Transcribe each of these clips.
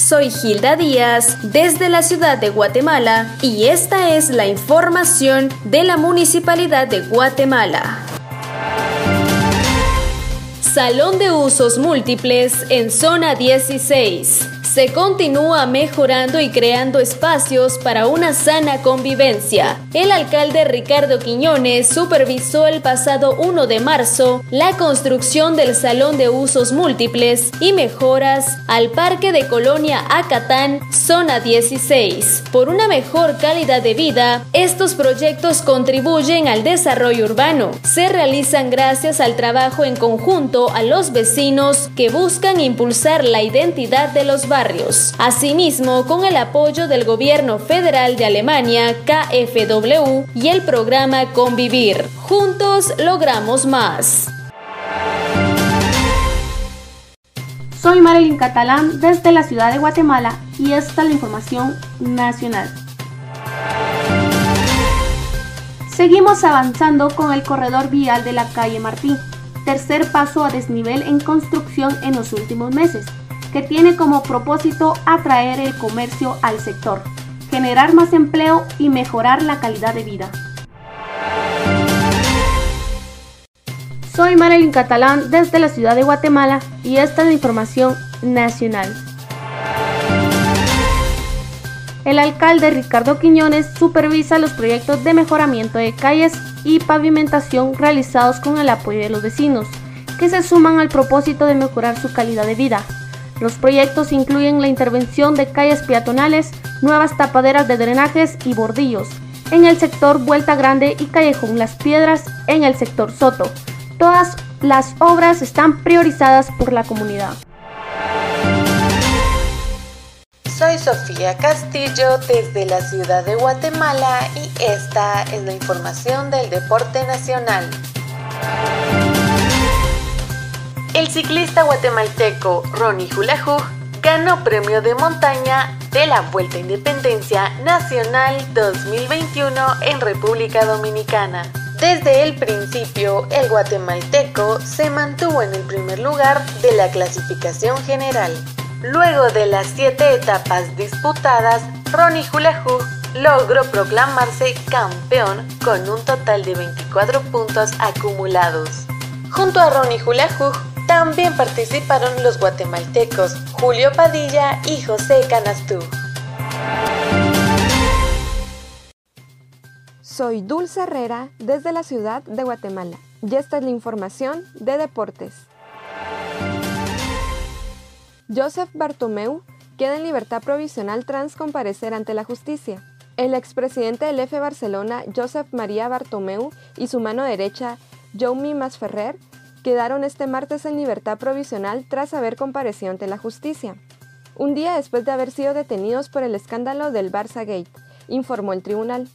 Soy Gilda Díaz desde la ciudad de Guatemala y esta es la información de la Municipalidad de Guatemala. Salón de usos múltiples en zona 16 se continúa mejorando y creando espacios para una sana convivencia. El alcalde Ricardo Quiñones supervisó el pasado 1 de marzo la construcción del Salón de Usos Múltiples y mejoras al Parque de Colonia Acatán, zona 16. Por una mejor calidad de vida, estos proyectos contribuyen al desarrollo urbano. Se realizan gracias al trabajo en conjunto a los vecinos que buscan impulsar la identidad de los barrios Asimismo, con el apoyo del gobierno federal de Alemania, KfW, y el programa Convivir. Juntos logramos más. Soy Marilyn Catalán desde la ciudad de Guatemala y esta es la información nacional. Seguimos avanzando con el corredor vial de la calle Martín, tercer paso a desnivel en construcción en los últimos meses que tiene como propósito atraer el comercio al sector, generar más empleo y mejorar la calidad de vida. Soy Marilyn Catalán desde la ciudad de Guatemala y esta es la información nacional. El alcalde Ricardo Quiñones supervisa los proyectos de mejoramiento de calles y pavimentación realizados con el apoyo de los vecinos, que se suman al propósito de mejorar su calidad de vida, los proyectos incluyen la intervención de calles peatonales, nuevas tapaderas de drenajes y bordillos en el sector Vuelta Grande y Callejón Las Piedras en el sector Soto. Todas las obras están priorizadas por la comunidad. Soy Sofía Castillo desde la ciudad de Guatemala y esta es la información del deporte nacional. El ciclista guatemalteco Ronnie Hulajú ganó premio de montaña de la Vuelta a Independencia Nacional 2021 en República Dominicana. Desde el principio, el guatemalteco se mantuvo en el primer lugar de la clasificación general. Luego de las siete etapas disputadas, Ronnie Hulajú logró proclamarse campeón con un total de 24 puntos acumulados. Junto a Ronnie Hulajú, también participaron los guatemaltecos Julio Padilla y José Canastú. Soy Dulce Herrera desde la ciudad de Guatemala y esta es la información de deportes. Joseph Bartomeu queda en libertad provisional tras comparecer ante la justicia. El expresidente del F Barcelona, Joseph María Bartomeu, y su mano derecha, Jaume Masferrer, quedaron este martes en libertad provisional tras haber comparecido ante la justicia, un día después de haber sido detenidos por el escándalo del Barça Gate, informó el tribunal.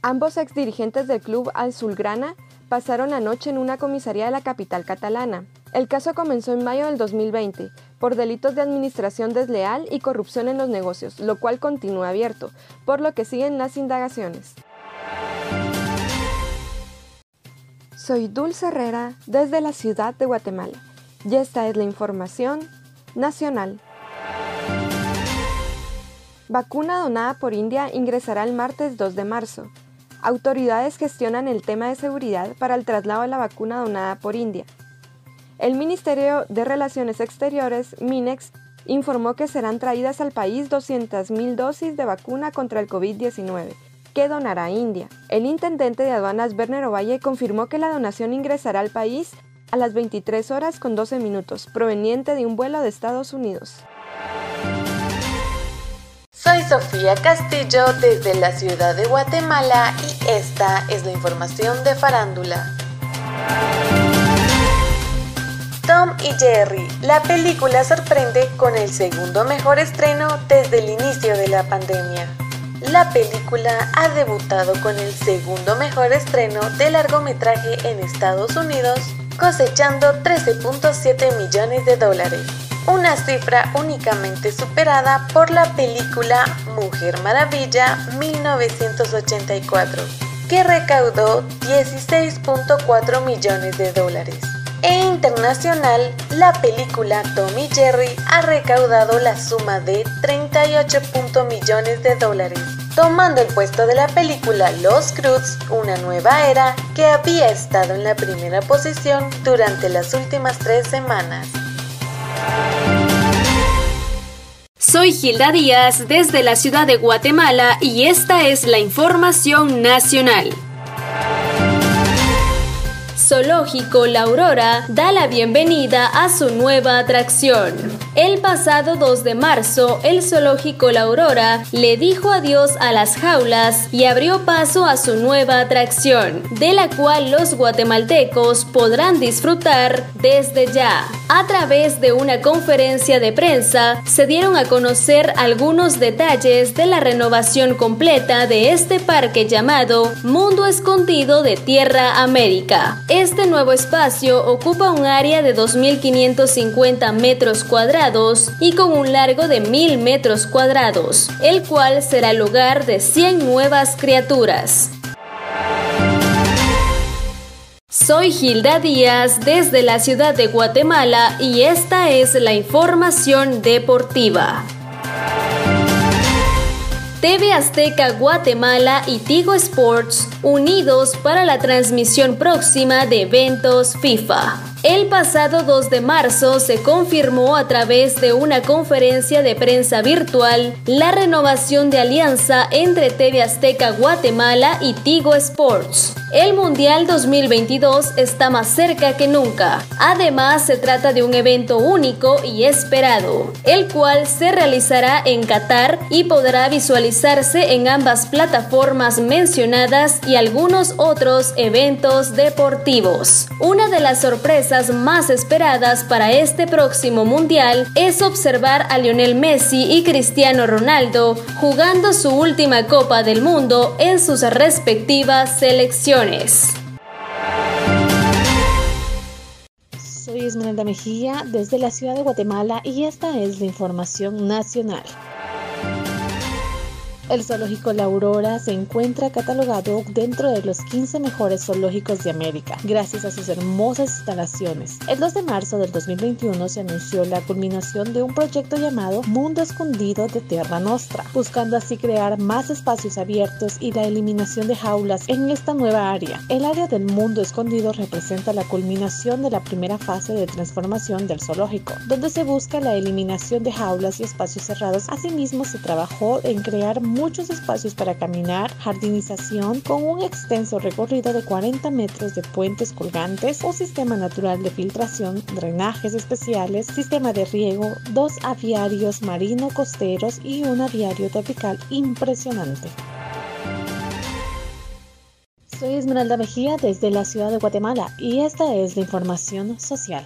Ambos exdirigentes del club Azulgrana pasaron la noche en una comisaría de la capital catalana. El caso comenzó en mayo del 2020 por delitos de administración desleal y corrupción en los negocios, lo cual continúa abierto, por lo que siguen las indagaciones. Soy Dulce Herrera desde la ciudad de Guatemala y esta es la información nacional. Vacuna donada por India ingresará el martes 2 de marzo. Autoridades gestionan el tema de seguridad para el traslado de la vacuna donada por India. El Ministerio de Relaciones Exteriores, MINEX, informó que serán traídas al país 200.000 dosis de vacuna contra el COVID-19 que donará India. El intendente de aduanas Werner Ovalle confirmó que la donación ingresará al país a las 23 horas con 12 minutos, proveniente de un vuelo de Estados Unidos. Soy Sofía Castillo desde la ciudad de Guatemala y esta es la información de farándula. Y Jerry, la película sorprende con el segundo mejor estreno desde el inicio de la pandemia. La película ha debutado con el segundo mejor estreno de largometraje en Estados Unidos, cosechando 13.7 millones de dólares, una cifra únicamente superada por la película Mujer Maravilla 1984, que recaudó 16.4 millones de dólares. E internacional, la película Tommy Jerry ha recaudado la suma de 38 millones de dólares, tomando el puesto de la película Los Cruz, una nueva era, que había estado en la primera posición durante las últimas tres semanas. Soy Gilda Díaz desde la ciudad de Guatemala y esta es la información nacional. Zoológico La Aurora da la bienvenida a su nueva atracción. El pasado 2 de marzo, el Zoológico La Aurora le dijo adiós a las jaulas y abrió paso a su nueva atracción, de la cual los guatemaltecos podrán disfrutar desde ya. A través de una conferencia de prensa, se dieron a conocer algunos detalles de la renovación completa de este parque llamado Mundo Escondido de Tierra América. Este nuevo espacio ocupa un área de 2.550 metros cuadrados y con un largo de 1.000 metros cuadrados, el cual será el hogar de 100 nuevas criaturas. Soy Gilda Díaz desde la ciudad de Guatemala y esta es la información deportiva. TV Azteca Guatemala y Tigo Sports unidos para la transmisión próxima de eventos FIFA. El pasado 2 de marzo se confirmó a través de una conferencia de prensa virtual la renovación de alianza entre TV Azteca Guatemala y Tigo Sports. El Mundial 2022 está más cerca que nunca. Además, se trata de un evento único y esperado, el cual se realizará en Qatar y podrá visualizarse en ambas plataformas mencionadas y algunos otros eventos deportivos. Una de las sorpresas más esperadas para este próximo Mundial es observar a Lionel Messi y Cristiano Ronaldo jugando su última Copa del Mundo en sus respectivas selecciones. Soy Esmeralda Mejía desde la ciudad de Guatemala y esta es la información nacional. El zoológico La Aurora se encuentra catalogado dentro de los 15 mejores zoológicos de América, gracias a sus hermosas instalaciones. El 2 de marzo del 2021 se anunció la culminación de un proyecto llamado Mundo Escondido de Terra Nostra, buscando así crear más espacios abiertos y la eliminación de jaulas en esta nueva área. El área del Mundo Escondido representa la culminación de la primera fase de transformación del zoológico, donde se busca la eliminación de jaulas y espacios cerrados. Asimismo, se trabajó en crear muchos espacios para caminar, jardinización con un extenso recorrido de 40 metros de puentes colgantes, un sistema natural de filtración, drenajes especiales, sistema de riego, dos aviarios marino costeros y un aviario tropical impresionante. Soy Esmeralda Mejía desde la ciudad de Guatemala y esta es la información social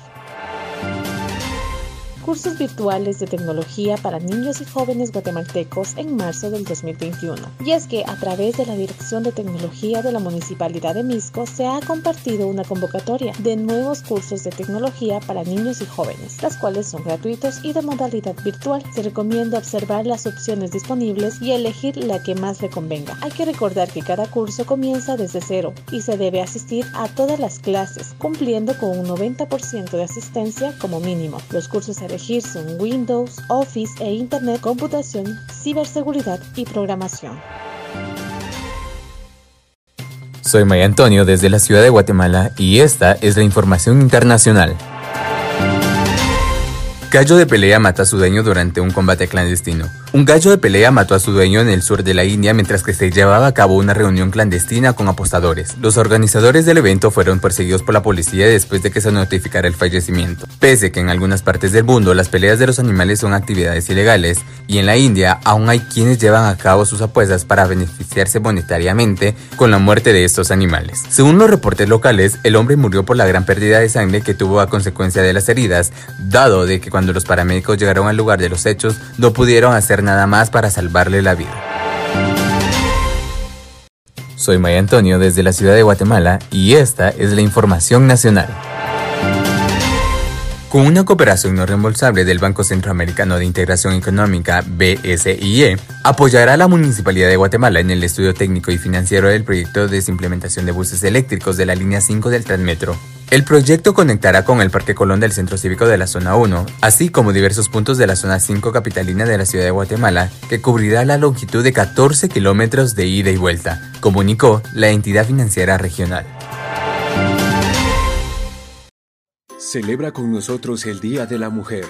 cursos virtuales de tecnología para niños y jóvenes guatemaltecos en marzo del 2021. Y es que a través de la Dirección de Tecnología de la Municipalidad de Misco se ha compartido una convocatoria de nuevos cursos de tecnología para niños y jóvenes, las cuales son gratuitos y de modalidad virtual. Se recomienda observar las opciones disponibles y elegir la que más le convenga. Hay que recordar que cada curso comienza desde cero y se debe asistir a todas las clases, cumpliendo con un 90% de asistencia como mínimo. Los cursos se son Windows, Office e Internet, computación, ciberseguridad y programación. Soy Maya Antonio desde la ciudad de Guatemala y esta es la información internacional. Gallo de pelea mata a su dueño durante un combate clandestino. Un gallo de pelea mató a su dueño en el sur de la India mientras que se llevaba a cabo una reunión clandestina con apostadores. Los organizadores del evento fueron perseguidos por la policía después de que se notificara el fallecimiento. Pese que en algunas partes del mundo las peleas de los animales son actividades ilegales, y en la India aún hay quienes llevan a cabo sus apuestas para beneficiarse monetariamente con la muerte de estos animales. Según los reportes locales, el hombre murió por la gran pérdida de sangre que tuvo a consecuencia de las heridas, dado de que cuando los paramédicos llegaron al lugar de los hechos no pudieron hacer nada más para salvarle la vida. Soy Maya Antonio desde la ciudad de Guatemala y esta es la información nacional. Con una cooperación no reembolsable del Banco Centroamericano de Integración Económica, BSIE, apoyará a la Municipalidad de Guatemala en el estudio técnico y financiero del proyecto de implementación de buses eléctricos de la línea 5 del Transmetro. El proyecto conectará con el Parque Colón del Centro Cívico de la Zona 1, así como diversos puntos de la Zona 5 capitalina de la ciudad de Guatemala, que cubrirá la longitud de 14 kilómetros de ida y vuelta, comunicó la entidad financiera regional. Celebra con nosotros el Día de la Mujer.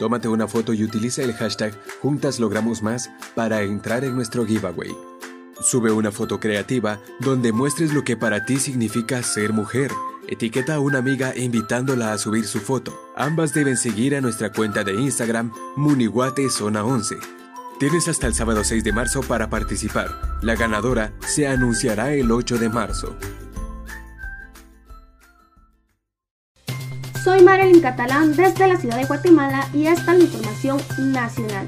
Tómate una foto y utiliza el hashtag Juntas para entrar en nuestro giveaway. Sube una foto creativa donde muestres lo que para ti significa ser mujer Etiqueta a una amiga invitándola a subir su foto. Ambas deben seguir a nuestra cuenta de Instagram Munihuate Zona 11. Tienes hasta el sábado 6 de marzo para participar. La ganadora se anunciará el 8 de marzo. Soy Marilyn Catalán desde la ciudad de Guatemala y esta es la información nacional.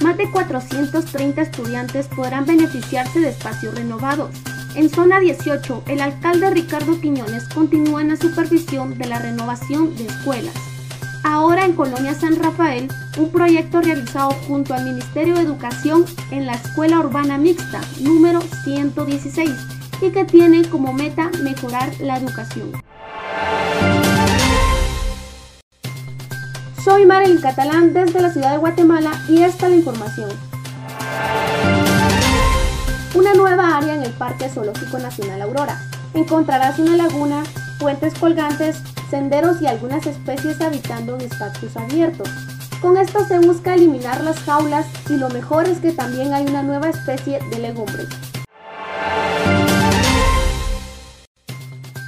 Más de 430 estudiantes podrán beneficiarse de espacios renovados. En zona 18, el alcalde Ricardo Quiñones continúa en la supervisión de la renovación de escuelas. Ahora en Colonia San Rafael, un proyecto realizado junto al Ministerio de Educación en la Escuela Urbana Mixta número 116 y que tiene como meta mejorar la educación. Soy Marilyn Catalán desde la ciudad de Guatemala y esta es la información una nueva área en el Parque Zoológico Nacional Aurora. Encontrarás una laguna, puentes colgantes, senderos y algunas especies habitando en espacios abiertos. Con esto se busca eliminar las jaulas y lo mejor es que también hay una nueva especie de legumbres.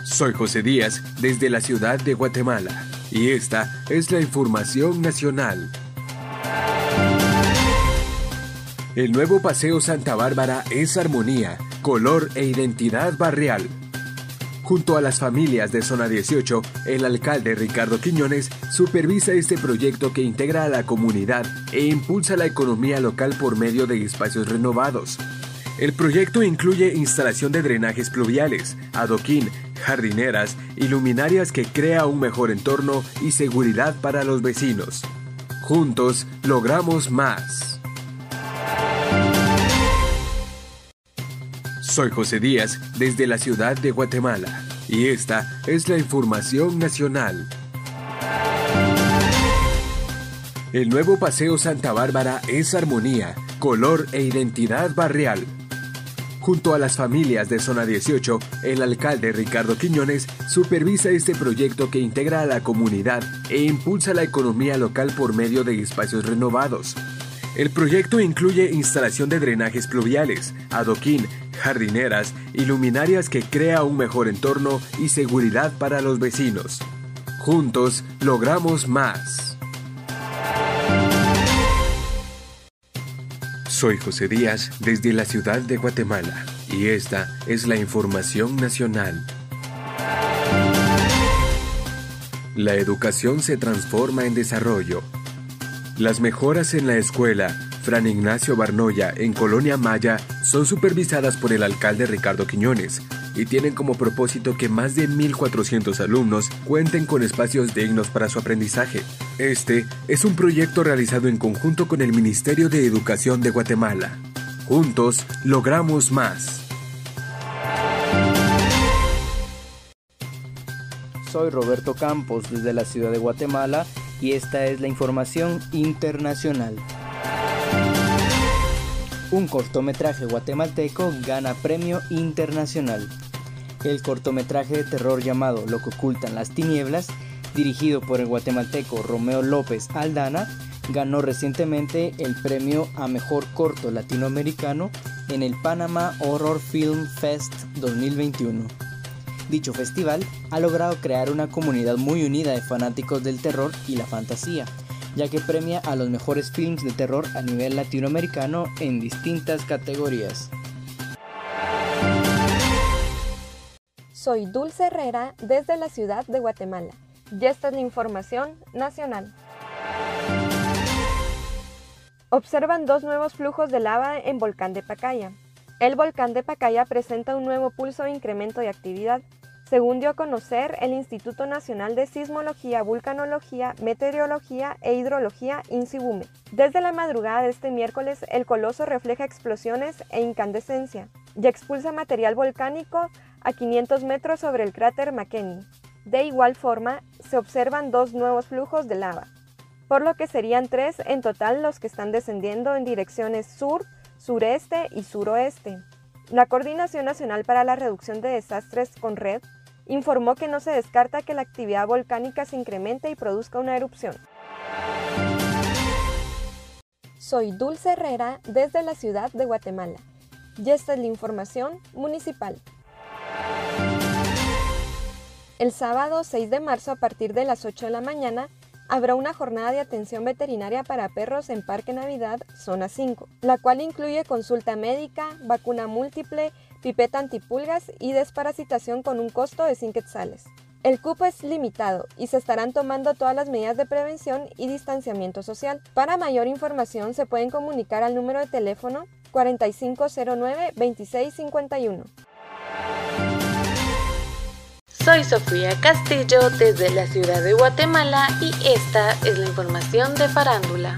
Soy José Díaz desde la ciudad de Guatemala y esta es la información nacional. El nuevo Paseo Santa Bárbara es armonía, color e identidad barrial. Junto a las familias de Zona 18, el alcalde Ricardo Quiñones supervisa este proyecto que integra a la comunidad e impulsa la economía local por medio de espacios renovados. El proyecto incluye instalación de drenajes pluviales, adoquín, jardineras y luminarias que crea un mejor entorno y seguridad para los vecinos. Juntos logramos más. Soy José Díaz desde la ciudad de Guatemala y esta es la información nacional. El nuevo Paseo Santa Bárbara es armonía, color e identidad barrial. Junto a las familias de Zona 18, el alcalde Ricardo Quiñones supervisa este proyecto que integra a la comunidad e impulsa la economía local por medio de espacios renovados. El proyecto incluye instalación de drenajes pluviales, adoquín, jardineras y luminarias que crea un mejor entorno y seguridad para los vecinos. Juntos logramos más. Soy José Díaz desde la ciudad de Guatemala y esta es la información nacional. La educación se transforma en desarrollo. Las mejoras en la escuela Fran Ignacio Barnoya en Colonia Maya son supervisadas por el alcalde Ricardo Quiñones y tienen como propósito que más de 1.400 alumnos cuenten con espacios dignos para su aprendizaje. Este es un proyecto realizado en conjunto con el Ministerio de Educación de Guatemala. Juntos logramos más. Soy Roberto Campos desde la ciudad de Guatemala y esta es la información internacional. Un cortometraje guatemalteco gana premio internacional. El cortometraje de terror llamado Lo que ocultan las tinieblas, dirigido por el guatemalteco Romeo López Aldana, ganó recientemente el premio a mejor corto latinoamericano en el Panama Horror Film Fest 2021. Dicho festival ha logrado crear una comunidad muy unida de fanáticos del terror y la fantasía, ya que premia a los mejores films de terror a nivel latinoamericano en distintas categorías. Soy Dulce Herrera desde la ciudad de Guatemala y esta es la información nacional. Observan dos nuevos flujos de lava en Volcán de Pacaya. El volcán de Pacaya presenta un nuevo pulso de incremento de actividad según dio a conocer el Instituto Nacional de Sismología, Vulcanología, Meteorología e Hidrología, INSIBUME. Desde la madrugada de este miércoles, el coloso refleja explosiones e incandescencia y expulsa material volcánico a 500 metros sobre el cráter McKinney. De igual forma, se observan dos nuevos flujos de lava, por lo que serían tres en total los que están descendiendo en direcciones sur, sureste y suroeste. La Coordinación Nacional para la Reducción de Desastres con Red informó que no se descarta que la actividad volcánica se incremente y produzca una erupción. Soy Dulce Herrera desde la ciudad de Guatemala y esta es la información municipal. El sábado 6 de marzo a partir de las 8 de la mañana habrá una jornada de atención veterinaria para perros en Parque Navidad, zona 5, la cual incluye consulta médica, vacuna múltiple, pipeta antipulgas y desparasitación con un costo de 5 quetzales. El cupo es limitado y se estarán tomando todas las medidas de prevención y distanciamiento social. Para mayor información se pueden comunicar al número de teléfono 4509-2651. Soy Sofía Castillo desde la ciudad de Guatemala y esta es la información de farándula.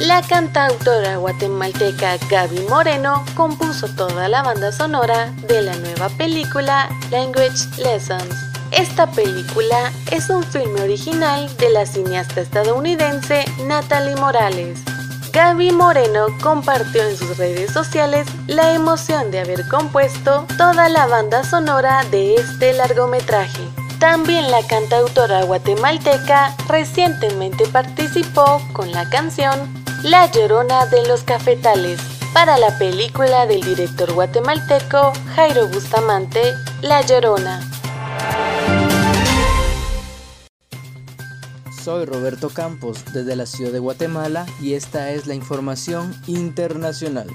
La cantautora guatemalteca Gaby Moreno compuso toda la banda sonora de la nueva película Language Lessons. Esta película es un filme original de la cineasta estadounidense Natalie Morales. Gaby Moreno compartió en sus redes sociales la emoción de haber compuesto toda la banda sonora de este largometraje. También la cantautora guatemalteca recientemente participó con la canción La Llorona de los Cafetales para la película del director guatemalteco Jairo Bustamante, La Llorona. Soy Roberto Campos desde la ciudad de Guatemala y esta es la información internacional.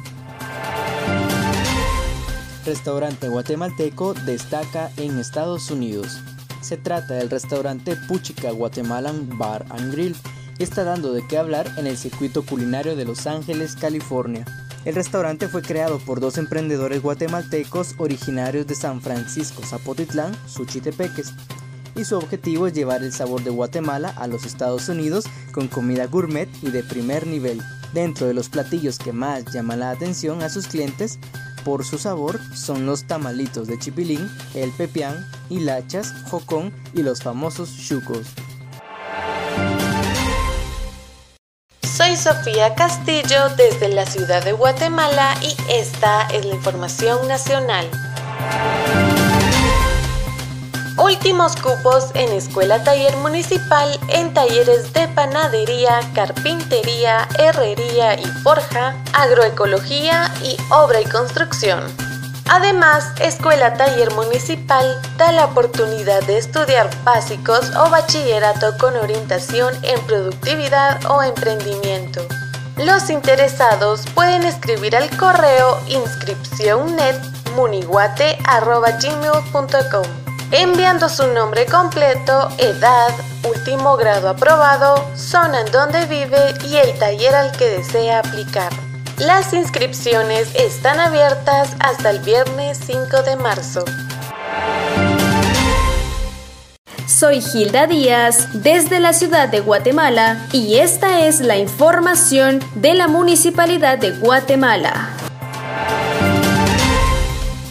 Restaurante guatemalteco destaca en Estados Unidos. Se trata del restaurante Puchica Guatemalan Bar and Grill está dando de qué hablar en el circuito culinario de Los Ángeles, California. El restaurante fue creado por dos emprendedores guatemaltecos originarios de San Francisco, Zapotitlán, Suchitepeques, y su objetivo es llevar el sabor de Guatemala a los Estados Unidos con comida gourmet y de primer nivel. Dentro de los platillos que más llaman la atención a sus clientes por su sabor son los tamalitos de chipilín, el pepián, hilachas, jocón y los famosos chucos. Soy Sofía Castillo desde la ciudad de Guatemala y esta es la información nacional. Últimos cupos en Escuela Taller Municipal en talleres de panadería, carpintería, herrería y forja, agroecología y obra y construcción. Además, Escuela Taller Municipal da la oportunidad de estudiar básicos o bachillerato con orientación en productividad o emprendimiento. Los interesados pueden escribir al correo inscripciónnetmuniguate.gmail.com enviando su nombre completo, edad, último grado aprobado, zona en donde vive y el taller al que desea aplicar. Las inscripciones están abiertas hasta el viernes 5 de marzo. Soy Gilda Díaz desde la ciudad de Guatemala y esta es la información de la Municipalidad de Guatemala.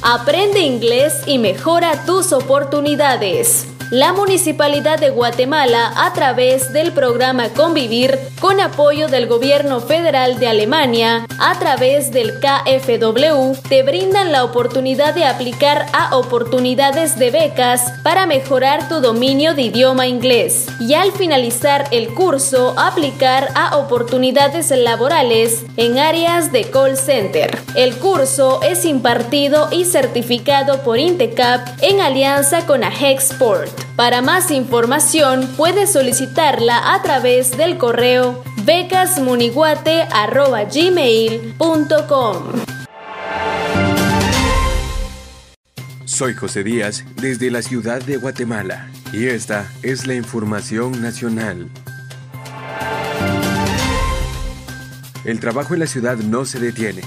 Aprende inglés y mejora tus oportunidades. La Municipalidad de Guatemala, a través del programa Convivir, con apoyo del Gobierno Federal de Alemania, a través del KfW, te brindan la oportunidad de aplicar a oportunidades de becas para mejorar tu dominio de idioma inglés y al finalizar el curso aplicar a oportunidades laborales en áreas de call center. El curso es impartido y certificado por Intecap en alianza con Agexport. Para más información puedes solicitarla a través del correo becasmuniguate.gmail.com Soy José Díaz desde la ciudad de Guatemala y esta es la información nacional. El trabajo en la ciudad no se detiene.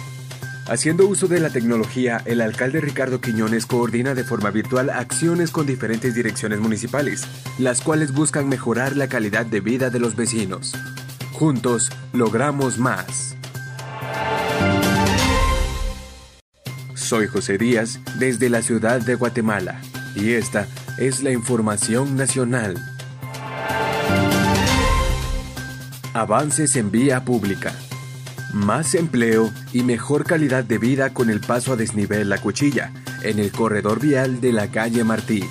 Haciendo uso de la tecnología, el alcalde Ricardo Quiñones coordina de forma virtual acciones con diferentes direcciones municipales, las cuales buscan mejorar la calidad de vida de los vecinos. Juntos logramos más. Soy José Díaz desde la ciudad de Guatemala y esta es la información nacional. Avances en vía pública. Más empleo y mejor calidad de vida con el paso a desnivel La Cuchilla, en el corredor vial de la calle Martí.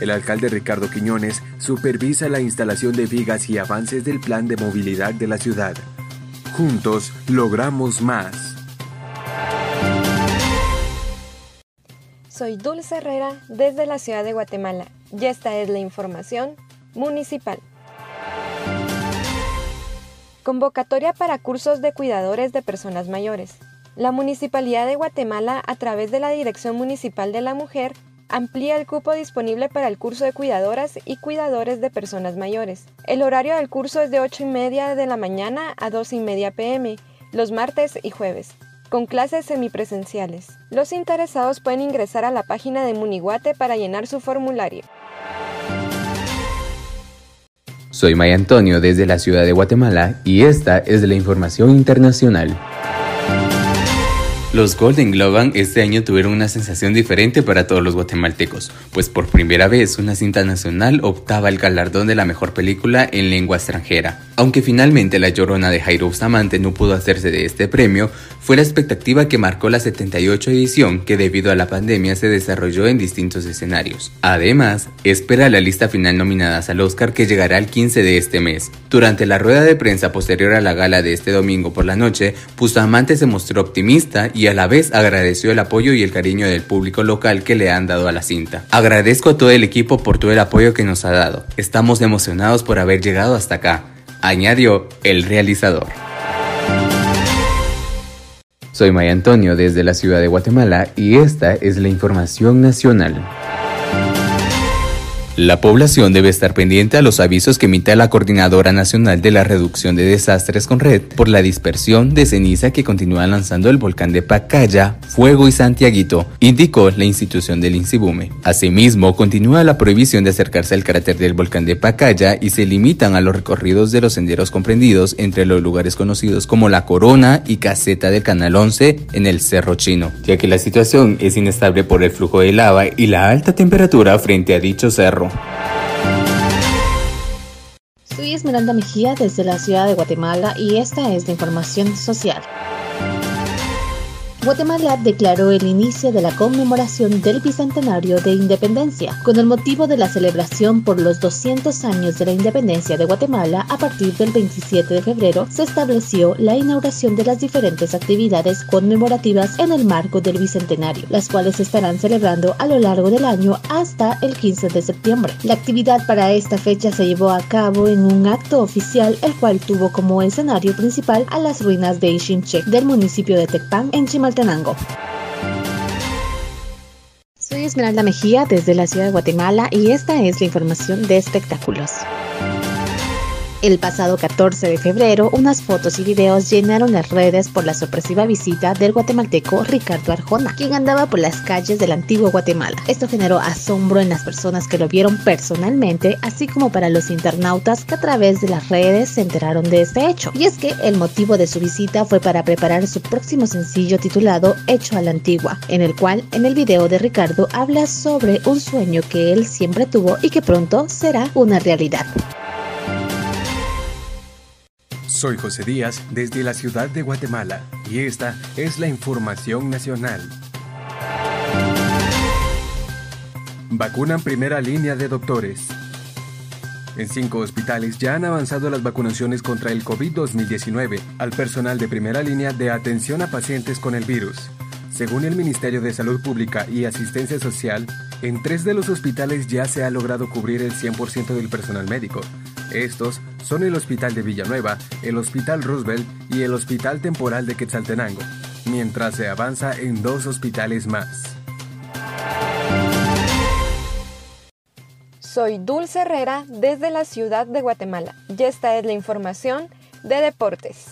El alcalde Ricardo Quiñones supervisa la instalación de vigas y avances del plan de movilidad de la ciudad. Juntos logramos más. Soy Dulce Herrera desde la ciudad de Guatemala y esta es la información municipal. Convocatoria para cursos de cuidadores de personas mayores. La Municipalidad de Guatemala, a través de la Dirección Municipal de la Mujer, amplía el cupo disponible para el curso de cuidadoras y cuidadores de personas mayores. El horario del curso es de 8 y media de la mañana a 2 y media pm, los martes y jueves, con clases semipresenciales. Los interesados pueden ingresar a la página de Muniguate para llenar su formulario. Soy Maya Antonio desde la ciudad de Guatemala y esta es la información internacional. Los Golden Globe este año tuvieron una sensación diferente para todos los guatemaltecos, pues por primera vez una cinta nacional optaba el galardón de la mejor película en lengua extranjera. Aunque finalmente La Llorona de Jairo Bustamante no pudo hacerse de este premio, fue la expectativa que marcó la 78 edición que debido a la pandemia se desarrolló en distintos escenarios. Además, espera la lista final nominadas al Oscar que llegará el 15 de este mes. Durante la rueda de prensa posterior a la gala de este domingo por la noche, Bustamante se mostró optimista y y a la vez agradeció el apoyo y el cariño del público local que le han dado a la cinta. Agradezco a todo el equipo por todo el apoyo que nos ha dado. Estamos emocionados por haber llegado hasta acá, añadió el realizador. Soy Maya Antonio desde la ciudad de Guatemala y esta es la información nacional. La población debe estar pendiente a los avisos que emite la Coordinadora Nacional de la Reducción de Desastres con Red por la dispersión de ceniza que continúa lanzando el volcán de Pacaya, Fuego y Santiaguito, indicó la institución del INSIBUME. Asimismo, continúa la prohibición de acercarse al cráter del volcán de Pacaya y se limitan a los recorridos de los senderos comprendidos entre los lugares conocidos como La Corona y Caseta del Canal 11 en el Cerro Chino, ya que la situación es inestable por el flujo de lava y la alta temperatura frente a dicho cerro. Soy Esmeralda Mejía desde la ciudad de Guatemala y esta es la información social. Guatemala declaró el inicio de la conmemoración del Bicentenario de Independencia. Con el motivo de la celebración por los 200 años de la independencia de Guatemala, a partir del 27 de febrero se estableció la inauguración de las diferentes actividades conmemorativas en el marco del Bicentenario, las cuales se estarán celebrando a lo largo del año hasta el 15 de septiembre. La actividad para esta fecha se llevó a cabo en un acto oficial, el cual tuvo como escenario principal a las ruinas de Ixinche del municipio de Tecpan en Chimal soy Esmeralda Mejía desde la ciudad de Guatemala y esta es la información de espectáculos. El pasado 14 de febrero, unas fotos y videos llenaron las redes por la sorpresiva visita del guatemalteco Ricardo Arjona, quien andaba por las calles del antiguo Guatemala. Esto generó asombro en las personas que lo vieron personalmente, así como para los internautas que a través de las redes se enteraron de este hecho. Y es que el motivo de su visita fue para preparar su próximo sencillo titulado Hecho a la Antigua, en el cual en el video de Ricardo habla sobre un sueño que él siempre tuvo y que pronto será una realidad. Soy José Díaz desde la ciudad de Guatemala y esta es la información nacional. Vacunan primera línea de doctores. En cinco hospitales ya han avanzado las vacunaciones contra el COVID-2019 al personal de primera línea de atención a pacientes con el virus. Según el Ministerio de Salud Pública y Asistencia Social, en tres de los hospitales ya se ha logrado cubrir el 100% del personal médico, estos son el Hospital de Villanueva, el Hospital Roosevelt y el Hospital Temporal de Quetzaltenango, mientras se avanza en dos hospitales más. Soy Dulce Herrera desde la ciudad de Guatemala y esta es la información de deportes.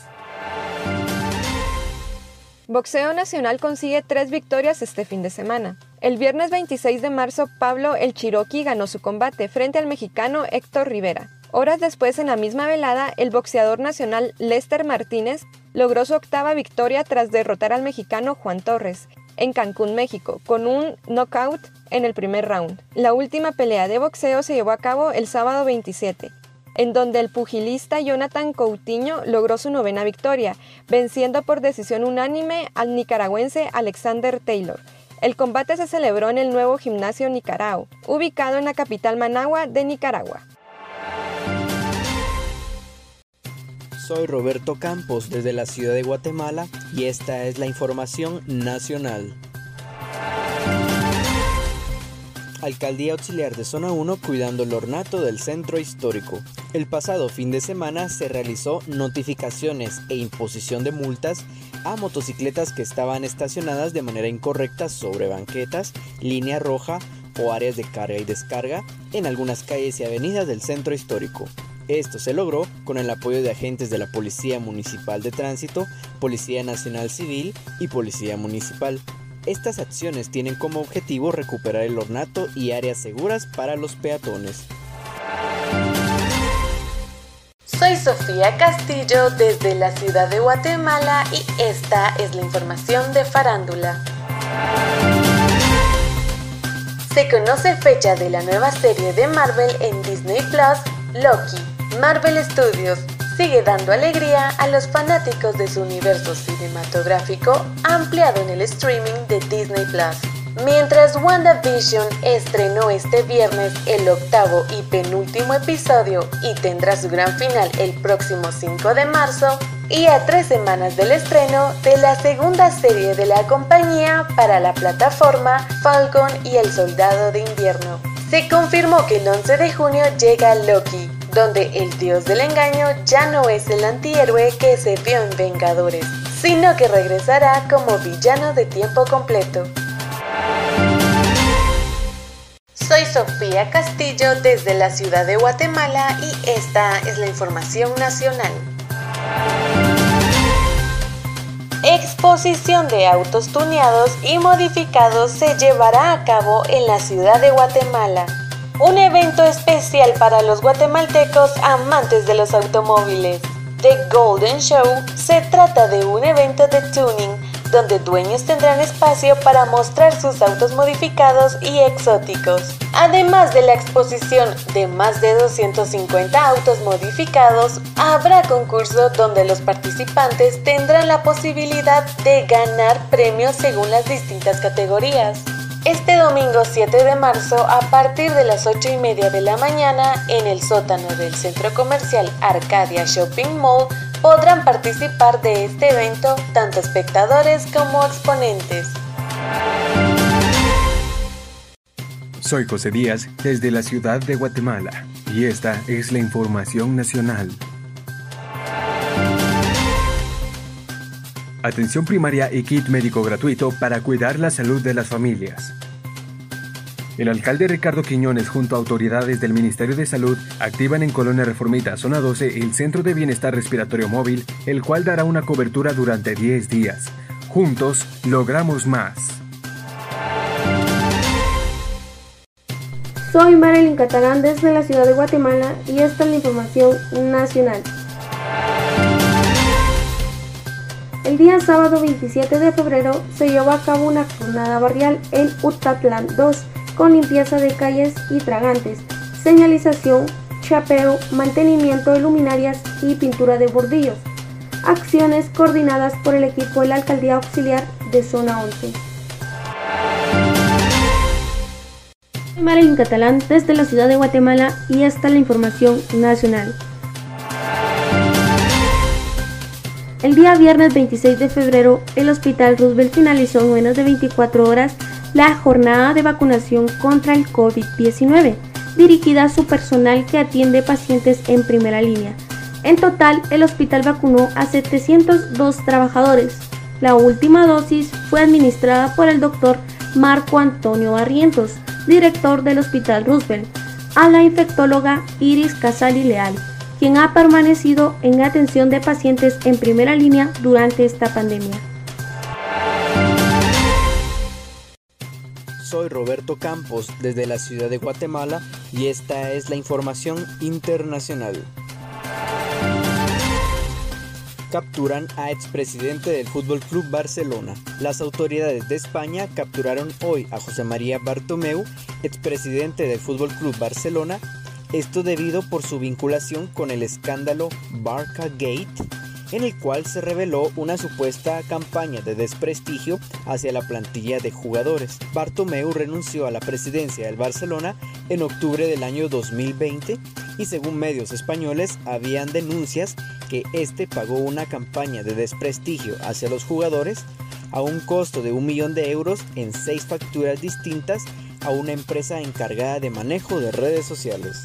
Boxeo Nacional consigue tres victorias este fin de semana. El viernes 26 de marzo, Pablo El Chiroqui ganó su combate frente al mexicano Héctor Rivera. Horas después, en la misma velada, el boxeador nacional Lester Martínez logró su octava victoria tras derrotar al mexicano Juan Torres. en Cancún, México, con un knockout en el primer round. La última pelea de boxeo se llevó a cabo el sábado 27, en donde el pugilista Jonathan Coutinho logró su novena victoria, venciendo por decisión unánime al nicaragüense Alexander Taylor. El combate se celebró en el nuevo gimnasio Nicarao, ubicado en la capital Managua de Nicaragua. Soy Roberto Campos desde la ciudad de Guatemala y esta es la información nacional. Alcaldía Auxiliar de Zona 1 cuidando el ornato del centro histórico. El pasado fin de semana se realizó notificaciones e imposición de multas a motocicletas que estaban estacionadas de manera incorrecta sobre banquetas, línea roja o áreas de carga y descarga en algunas calles y avenidas del centro histórico. Esto se logró con el apoyo de agentes de la Policía Municipal de Tránsito, Policía Nacional Civil y Policía Municipal. Estas acciones tienen como objetivo recuperar el ornato y áreas seguras para los peatones. Soy Sofía Castillo desde la ciudad de Guatemala y esta es la información de farándula. Se conoce fecha de la nueva serie de Marvel en Disney Plus, Loki. Marvel Studios sigue dando alegría a los fanáticos de su universo cinematográfico ampliado en el streaming de Disney Plus. Mientras WandaVision estrenó este viernes el octavo y penúltimo episodio y tendrá su gran final el próximo 5 de marzo, y a tres semanas del estreno de la segunda serie de la compañía para la plataforma Falcon y el Soldado de Invierno. Se confirmó que el 11 de junio llega Loki, donde el dios del engaño ya no es el antihéroe que se vio en Vengadores, sino que regresará como villano de tiempo completo. Soy Sofía Castillo desde la ciudad de Guatemala y esta es la información nacional. Exposición de autos tuneados y modificados se llevará a cabo en la ciudad de Guatemala un evento especial para los guatemaltecos amantes de los automóviles. The Golden Show se trata de un evento de tuning donde dueños tendrán espacio para mostrar sus autos modificados y exóticos. Además de la exposición de más de 250 autos modificados, habrá concurso donde los participantes tendrán la posibilidad de ganar premios según las distintas categorías. Este domingo 7 de marzo, a partir de las 8 y media de la mañana, en el sótano del centro comercial Arcadia Shopping Mall, podrán participar de este evento tanto espectadores como exponentes. Soy José Díaz desde la ciudad de Guatemala y esta es la información nacional. Atención primaria y kit médico gratuito para cuidar la salud de las familias. El alcalde Ricardo Quiñones junto a autoridades del Ministerio de Salud activan en Colonia Reformita, zona 12, el Centro de Bienestar Respiratorio Móvil, el cual dará una cobertura durante 10 días. Juntos logramos más. Soy Marilyn Catalán desde la ciudad de Guatemala y esta es la información nacional. El día sábado 27 de febrero se llevó a cabo una jornada barrial en Utatlán 2 con limpieza de calles y tragantes, señalización, chapeo, mantenimiento de luminarias y pintura de bordillos. Acciones coordinadas por el equipo de la Alcaldía Auxiliar de Zona 11. Soy Marilyn Catalán desde la ciudad de Guatemala y la información nacional. El día viernes 26 de febrero, el Hospital Roosevelt finalizó en menos de 24 horas la jornada de vacunación contra el COVID-19, dirigida a su personal que atiende pacientes en primera línea. En total, el hospital vacunó a 702 trabajadores. La última dosis fue administrada por el doctor Marco Antonio Barrientos, director del Hospital Roosevelt, a la infectóloga Iris Casali Leal quien ha permanecido en atención de pacientes en primera línea durante esta pandemia. Soy Roberto Campos desde la ciudad de Guatemala y esta es la información internacional. capturan a expresidente del Fútbol Club Barcelona. Las autoridades de España capturaron hoy a José María Bartomeu, expresidente del Fútbol Club Barcelona, esto debido por su vinculación con el escándalo Barca Gate, en el cual se reveló una supuesta campaña de desprestigio hacia la plantilla de jugadores. Bartomeu renunció a la presidencia del Barcelona en octubre del año 2020 y según medios españoles habían denuncias que este pagó una campaña de desprestigio hacia los jugadores a un costo de un millón de euros en seis facturas distintas a una empresa encargada de manejo de redes sociales.